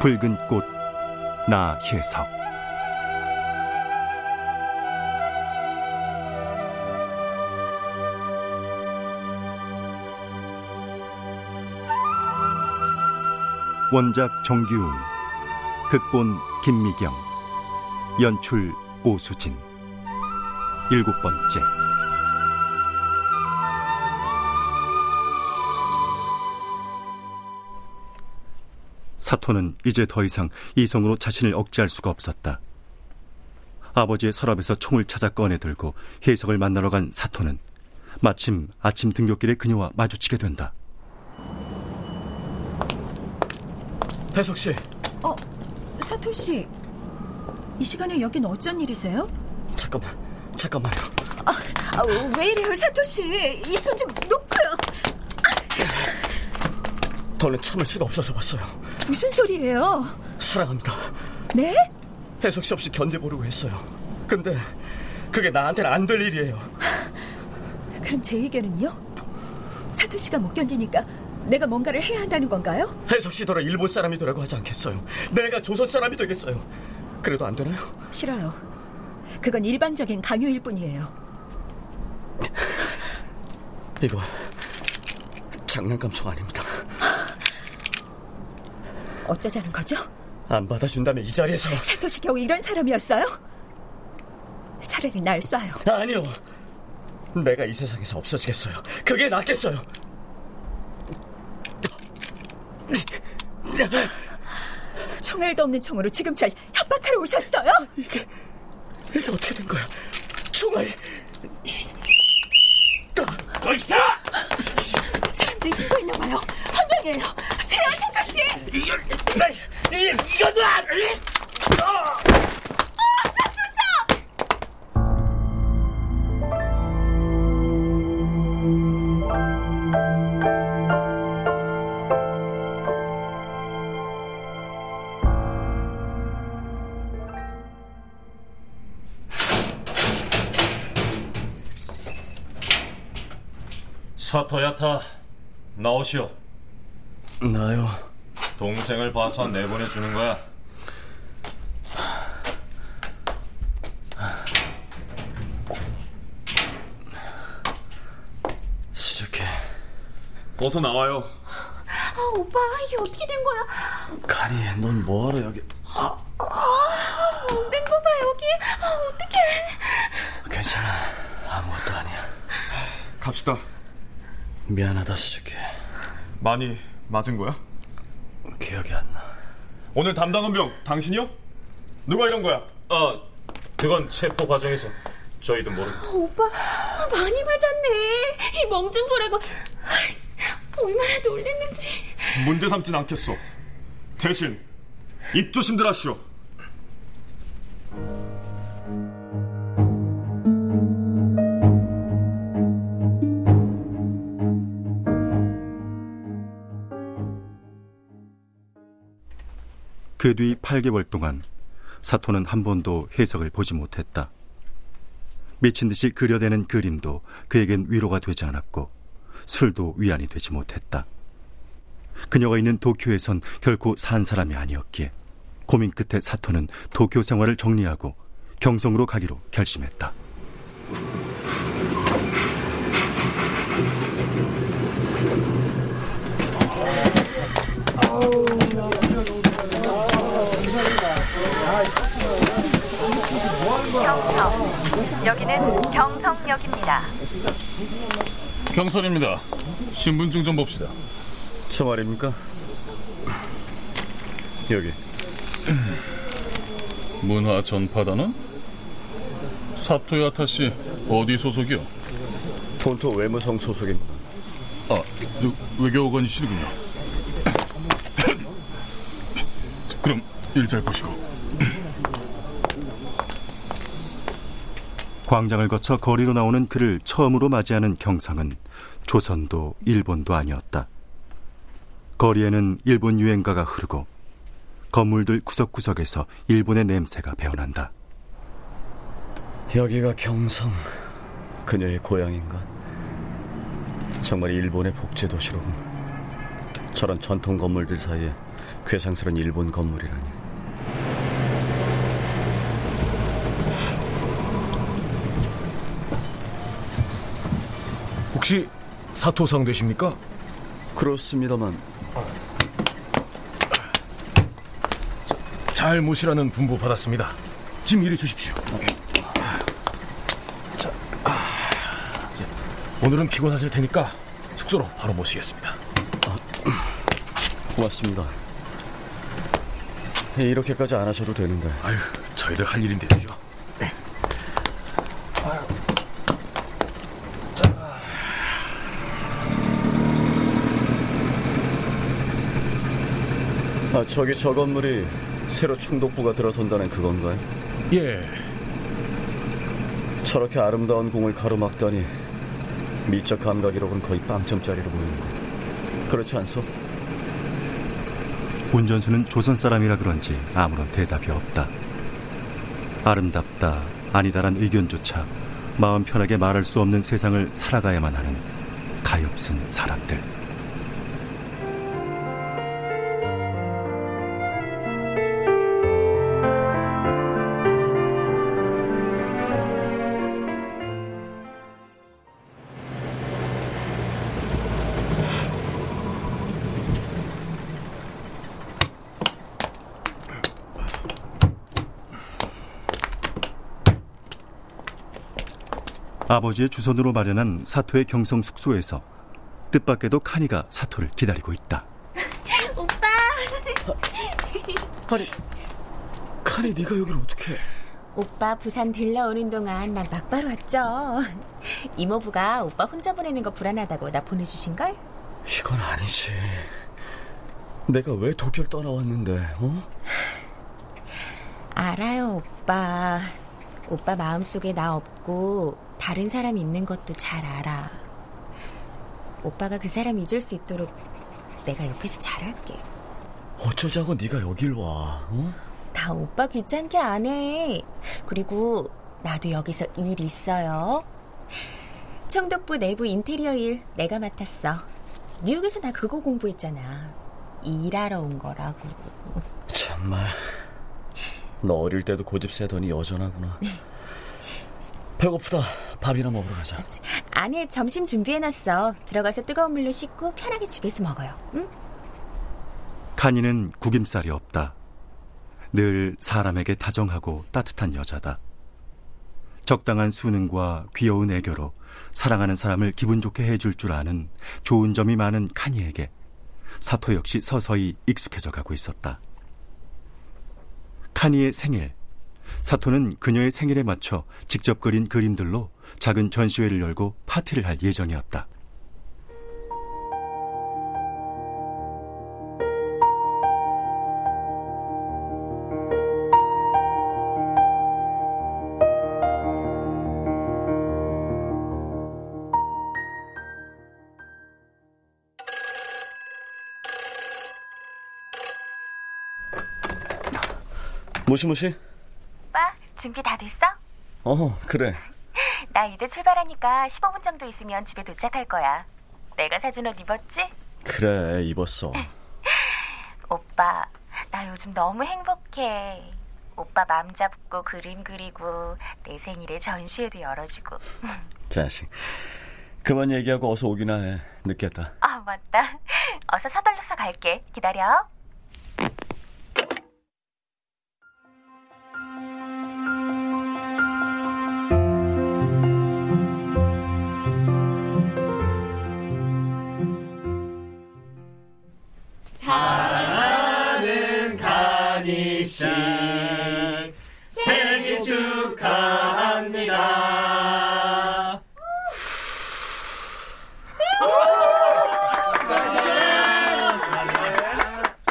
붉은 꽃 나혜석. 원작 정규웅 극본 김미경 연출 오수진. 일곱 번째 사토는 이제 더 이상 이성으로 자신을 억제할 수가 없었다. 아버지의 서랍에서 총을 찾아 꺼내 들고 혜석을 만나러 간 사토는 마침 아침 등굣길에 그녀와 마주치게 된다. 혜석 씨. 어, 사토 씨. 이 시간에 여긴 어쩐 일이세요? 잠깐만, 잠깐만요. 아, 아, 왜 이래요, 사토 씨? 이 손 좀 놓고요. 더는 참을 수가 없어서 왔어요. 무슨 소리예요? 사랑합니다. 네? 혜석 씨 없이 견뎌보려고 했어요. 근데 그게 나한테는 안 될 일이에요. 그럼 제 의견은요? 사토 씨가 못 견디니까 내가 뭔가를 해야 한다는 건가요? 혜석 씨더러 일본 사람이 되라고 하지 않겠어요. 내가 조선 사람이 되겠어요. 그래도 안 되나요? 싫어요. 그건 일방적인 강요일 뿐이에요. 이거 장난감 총 아닙니다. 어쩌자는 거죠? 안 받아준다면 이 자리에서 사토 씨 겨우 이런 사람이었어요? 차라리 날 쏴요. 아니요. 내가 이 세상에서 없어지겠어요. 그게 낫겠어요. 총알도 없는 총으로 지금 절 협박하러 오셨어요? 이게 이게 어떻게 된 거야? 총알이 더 있어! 사람들이 신고했나 봐요. 한 명이에요. 사토 씨. 이거 나 이. 사토야타 나오시오 나요. 동생을 봐서 내보내주는 거야 시작해. 어서 나와요 아, 오빠, 이게 어떻게 된 거야? 가리, 넌 뭐하러 여기? 된거 봐, 여기. 아, 어떡해. 괜찮아. 아무것도 아니야. 갑시다 미안하다, 시작해. 많이 맞은 거야? 기억이 안 나. 오늘 담당 헌병 당신이요? 누가 이런 거야? 아 그건 체포 과정에서 저희도 모르고 오빠, 아, 많이 맞았네. 이 멍 좀 보라고. 아, 얼마나 놀랬는지. 문제 삼진 않겠소 대신 입 조심들 하시오 그 뒤 8개월 동안 사토는 한 번도 해석을 보지 못했다. 미친 듯이 그려대는 그림도 그에겐 위로가 되지 않았고 술도 위안이 되지 못했다. 그녀가 있는 도쿄에선 결코 산 사람이 아니었기에 고민 끝에 사토는 도쿄 생활을 정리하고 경성으로 가기로 결심했다. 경성. 여기는 경성역입니다. 경선입니다. 신분증 좀 봅시다. 저 말입니까? 여기. 문화 전파단은? 사토야타 씨 어디 소속이요? 본토 외무성 소속입니다. 아, 저 외교관이시군요. 그럼 일잘 보시고. 광장을 거쳐 거리로 나오는 그를 처음으로 맞이하는 경상은 조선도 일본도 아니었다. 거리에는 일본 유행가가 흐르고 건물들 구석구석에서 일본의 냄새가 배어난다. 여기가 경성 그녀의 고향인가? 정말 일본의 복제 도시로군. 저런 전통 건물들 사이에 괴상스런 일본 건물이라니. 혹시 사토상 되십니까? 그렇습니다만 잘 모시라는 분부 받았습니다. 지금 이리 주십시오. 자, 아, 오늘은 피곤하실 테니까 숙소로 바로 모시겠습니다. 고맙습니다. 이렇게까지 안 하셔도 되는데. 아유, 저희들 할 일인데요. 아, 저기 저 건물이 새로 총독부가 들어선다는 그건가요? 예. 저렇게 아름다운 공을 가로막다니 미적 감각이로는 거의 빵점짜리로 보이는 거. 그렇지 않소? 운전수는 조선 사람이라 그런지 아무런 대답이 없다. 아름답다, 아니다란 의견조차 마음 편하게 말할 수 없는 세상을 살아가야만 하는 가엾은 사람들. 아버지의 주선으로 마련한 사토의 경성 숙소에서 뜻밖에도 카니가 사토를 기다리고 있다. 오빠. 아니, 카니 네가 여기를 어떻게? 오빠 부산 들러오는 동안 난 막바로 왔죠. 이모부가 오빠 혼자 보내는 거 불안하다고 나 보내주신 걸? 이건 아니지. 내가 왜 도쿄를 떠나왔는데? 어? 알아요, 오빠. 오빠 마음속에 나 없고 다른 사람 있는 것도 잘 알아. 오빠가 그 사람 잊을 수 있도록 내가 옆에서 잘할게. 어쩌자고 네가 여길 와? 어? 다 오빠 귀찮게 안 해. 그리고 나도 여기서 일 있어요. 청독부 내부 인테리어 일 내가 맡았어. 뉴욕에서 나 그거 공부했잖아. 일하러 온 거라고. 정말 너 어릴 때도 고집 세더니 여전하구나. 배고프다. 밥이나 먹으러 가자. 안에 점심 준비해놨어. 들어가서 뜨거운 물로 씻고 편하게 집에서 먹어요. 응? 카니는 구김살이 없다. 늘 사람에게 다정하고 따뜻한 여자다. 적당한 수능과 귀여운 애교로 사랑하는 사람을 기분 좋게 해줄 줄 아는 좋은 점이 많은 카니에게 사토 역시 서서히 익숙해져 가고 있었다. 카니의 생일. 사토는 그녀의 생일에 맞춰 직접 그린 그림들로 작은 전시회를 열고 파티를 할 예정이었다. 모시모시? 오빠, 준비 다 됐어? 어, 그래. 나 이제 출발하니까 15분 정도 있으면 집에 도착할 거야. 내가 사준 옷 입었지? 그래, 입었어. 오빠, 나 요즘 너무 행복해. 오빠 맘 잡고 그림 그리고 내 생일에 전시회도 열어주고. 자식. 그만 얘기하고 어서 오기나 해. 늦겠다. 아, 맞다. 어서 서둘러서 갈게. 기다려.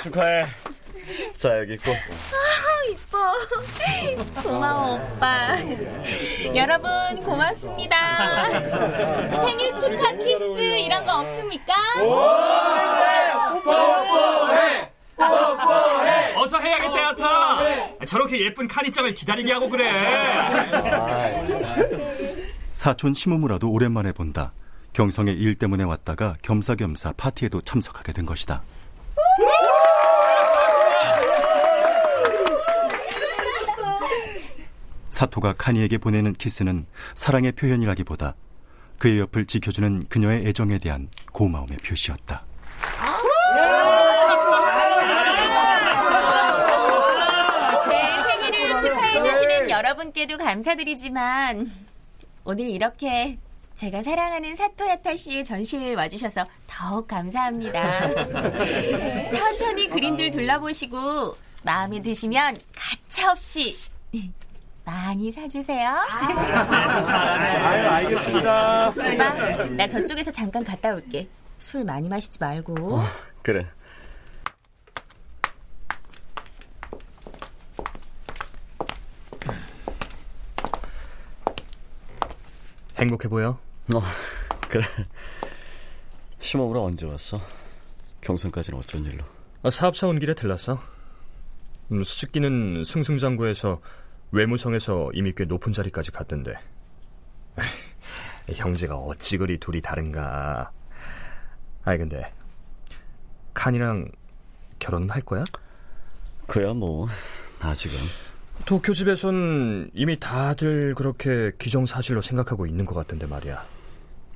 축하해. 자, 여기 있고. 아, 이뻐. 고마워, 오빠. 여러분, 고맙습니다. 생일 축하 키스 이런 거 없습니까? 뽀뽀해! 뽀뽀해! 어서 해야겠다, 야타. 저렇게 예쁜 카니짱을 기다리게 하고 그래. 사촌 시모무라도 오랜만에 본다. 경성의 일 때문에 왔다가 겸사겸사 파티에도 참석하게 된 것이다. 사토가 카니에게 보내는 키스는 사랑의 표현이라기보다 그의 옆을 지켜주는 그녀의 애정에 대한 고마움의 표시였다. 제 생일을 축하해주시는 여러분께도 감사드리지만, 오늘 이렇게 제가 사랑하는 사토야타 씨의 전시회에 와주셔서 더욱 감사합니다. 천천히 그림들 둘러보시고, 마음에 드시면 가차없이 많이 사주세요. 아유, 알겠습니다. 오빠, 나 저쪽에서 잠깐 갔다 올게. 술 많이 마시지 말고. 그래. 행복해 보여? 어, 그래. 시모무라 언제 왔어? 경선까지는 어쩐 일로? 아, 사업차 온 길에 들렀어. 음, 수직기는 승승장구해서 외무성에서 이미 꽤 높은 자리까지 갔던데. 형제가 어찌 그리 둘이 다른가. 아이 근데 칸이랑 결혼은 할 거야? 그야 뭐 아직은. 도쿄 집에선 이미 다들 그렇게 기정사실로 생각하고 있는 것 같던데 말이야.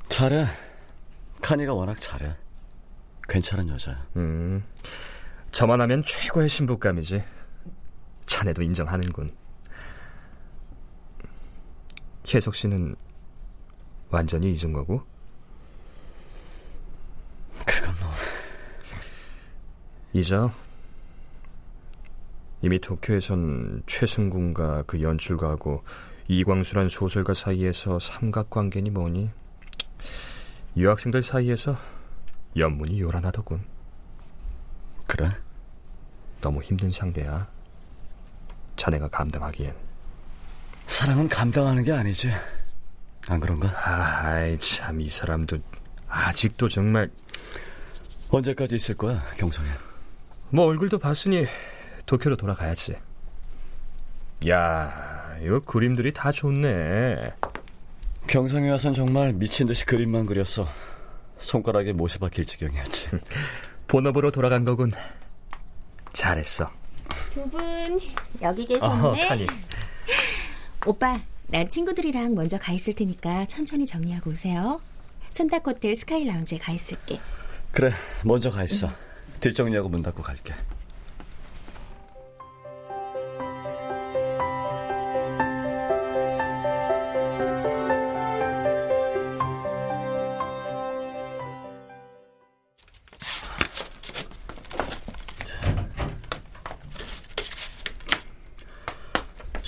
잘해. 카니가 워낙 잘해. 괜찮은 여자야. 음, 저만 하면 최고의 신부감이지. 자네도 인정하는군. 혜석 씨는 완전히 잊은 거고? 그건 뭐. 잊어. 이미 도쿄에선 최승군과 그 연출가하고 이광수란 소설가 사이에서 삼각관계니 뭐니 유학생들 사이에서 연문이 요란하더군. 그래? 너무 힘든 상대야. 자네가 감당하기엔. 사랑은 감당하는 게 아니지. 안 그런가? 아이 참 이 사람도 아직도 정말 언제까지 있을 거야 경성에? 뭐 얼굴도 봤으니 도쿄로 돌아가야지. 야, 이거 그림들이 다 좋네. 경성에 와선 정말 미친 듯이 그림만 그렸어. 손가락에 못이 박힐 지경이었지. 본업으로 돌아간 거군. 잘했어. 두 분 여기 어, 계셨네. 카니. 오빠, 난 친구들이랑 먼저 가 있을 테니까 천천히 정리하고 오세요. 손탁 호텔 스카이 라운지에 가 있을게. 그래, 먼저 가 있어. 뒷정리하고 문 닫고 갈게.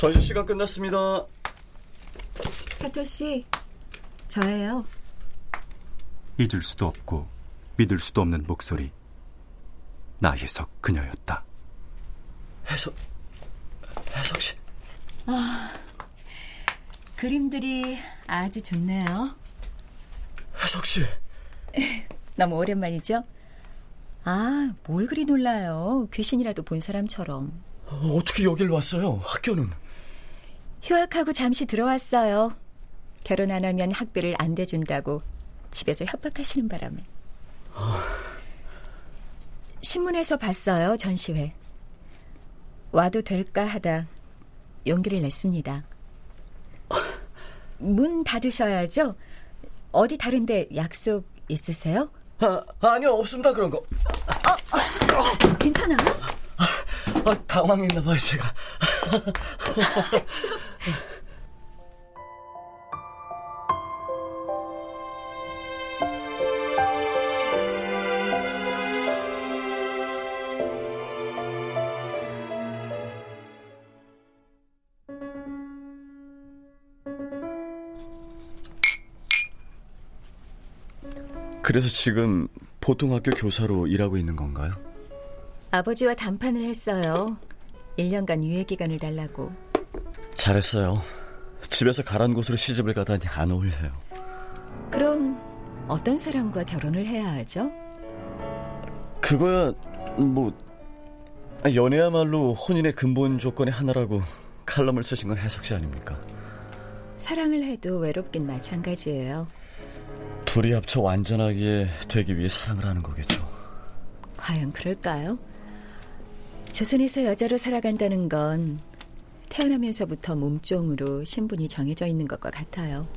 전시 시간 끝났습니다. 사토 씨, 저예요. 잊을 수도 없고 믿을 수도 없는 목소리. 나혜석 그녀였다. 해석, 해석 씨. 아, 그림들이 아주 좋네요. 해석 씨. 너무 오랜만이죠? 아, 뭘 그리 놀라요. 귀신이라도 본 사람처럼. 어떻게 여길 왔어요? 학교는? 휴학하고 잠시 들어왔어요. 결혼 안 하면 학비를 안 대준다고 집에서 협박하시는 바람에. 신문에서 봤어요, 전시회. 와도 될까 하다 용기를 냈습니다. 문 닫으셔야죠? 어디 다른데 약속 있으세요? 아, 아니요, 없습니다, 그런 거. 어, 어, 괜찮아요? 아, 당황했나 봐요, 제가. 그래서 지금 보통 학교 교사로 일하고 있는 건가요? 아버지와 담판을 했어요. 1년간 유예 기간을 달라고. 잘했어요. 집에서 가란 곳으로 시집을 가다니 안 어울려요. 그럼 어떤 사람과 결혼을 해야 하죠? 그거야 뭐 연애야말로 혼인의 근본 조건의 하나라고 칼럼을 쓰신 건 해석 씨 아닙니까? 사랑을 해도 외롭긴 마찬가지예요. 둘이 합쳐 완전하게 되기 위해 사랑을 하는 거겠죠. 과연 그럴까요? 조선에서 여자로 살아간다는 건 태어나면서부터 몸종으로 신분이 정해져 있는 것과 같아요.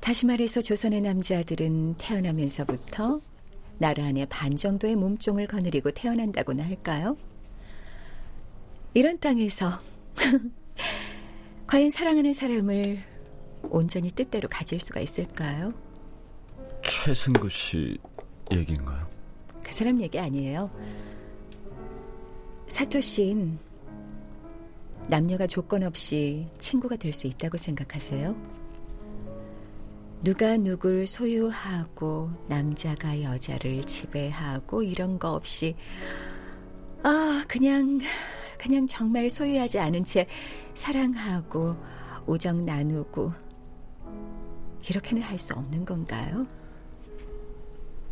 다시 말해서 조선의 남자들은 태어나면서부터 나라 안에 반 정도의 몸종을 거느리고 태어난다고나 할까요? 이런 땅에서 과연 사랑하는 사람을 온전히 뜻대로 가질 수가 있을까요? 최승구 씨 얘기인가요? 그 사람 얘기 아니에요. 사토 씨는 남녀가 조건 없이 친구가 될 수 있다고 생각하세요? 누가 누굴 소유하고 남자가 여자를 지배하고 이런 거 없이 아 그냥 그냥 정말 소유하지 않은 채 사랑하고 우정 나누고 이렇게는 할 수 없는 건가요?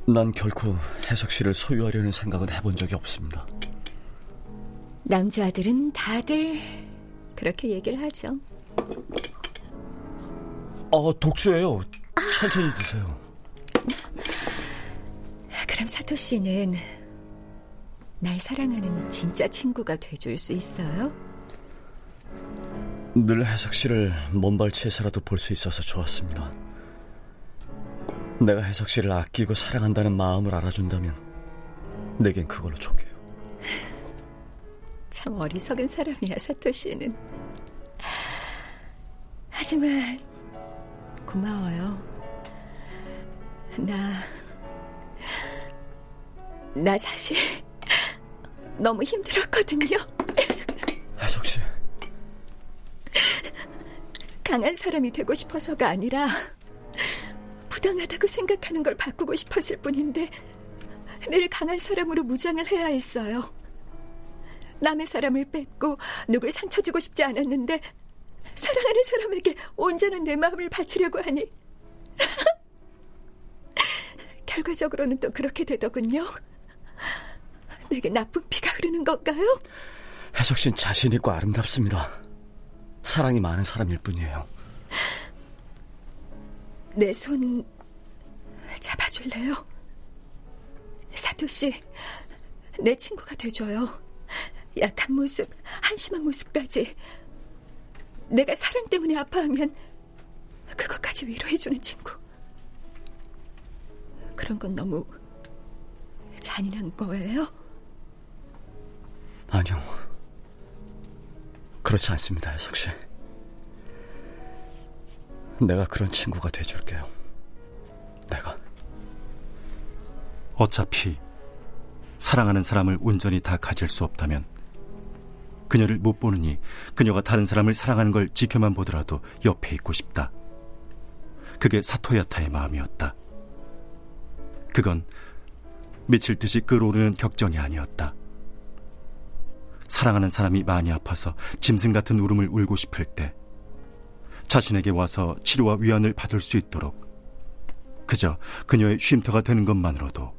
난 결코 해석 씨를 소유하려는 생각은 해본 적이 없습니다. 남자들은 다들 그렇게 얘기를 하죠. 어, 독주예요. 천천히 드세요. 그럼 사토 씨는 날 사랑하는 진짜 친구가 돼줄 수 있어요? 늘 해석 씨를 먼발치에서라도 볼 수 있어서 좋았습니다. 내가 해석 씨를 아끼고 사랑한다는 마음을 알아준다면 내겐 그걸로 족해요. 참 어리석은 사람이야, 사토 씨는. 하지만 고마워요. 나, 나 사실 너무 힘들었거든요. 해석 씨. 강한 사람이 되고 싶어서가 아니라 부당하다고 생각하는 걸 바꾸고 싶었을 뿐인데 늘 강한 사람으로 무장을 해야 했어요. 남의 사람을 뺏고 누굴 상처 주고 싶지 않았는데 사랑하는 사람에게 온전한 내 마음을 바치려고 하니 결과적으로는 또 그렇게 되더군요. 내게 나쁜 피가 흐르는 건가요? 해석 씨는 자신 있고 아름답습니다. 사랑이 많은 사람일 뿐이에요. 내 손 잡아줄래요? 사토 씨, 내 친구가 돼줘요. 약한 모습, 한심한 모습까지. 내가 사랑 때문에 아파하면 그것까지 위로해주는 친구. 그런 건 너무 잔인한 거예요? 아니요. 그렇지 않습니다, 혜석 씨. 내가 그런 친구가 돼줄게요. 내가. 어차피 사랑하는 사람을 온전히 다 가질 수 없다면 그녀를 못 보느니 그녀가 다른 사람을 사랑하는 걸 지켜만 보더라도 옆에 있고 싶다. 그게 사토야타의 마음이었다. 그건 미칠 듯이 끓어오르는 격정이 아니었다. 사랑하는 사람이 많이 아파서 짐승 같은 울음을 울고 싶을 때 자신에게 와서 치료와 위안을 받을 수 있도록 그저 그녀의 쉼터가 되는 것만으로도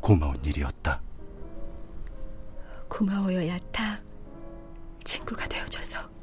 고마운 일이었다. 고마워요, 야타. 친구가 되어줘서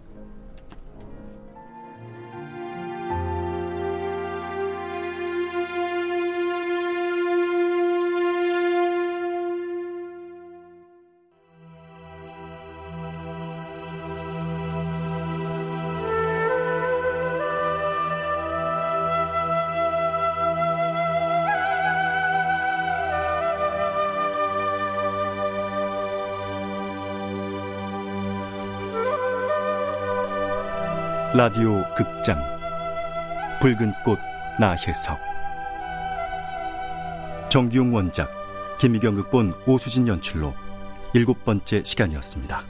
라디오 극장 붉은 꽃 나혜석 정기용 원작 김희경 극본 오수진 연출로 일곱 번째 시간이었습니다.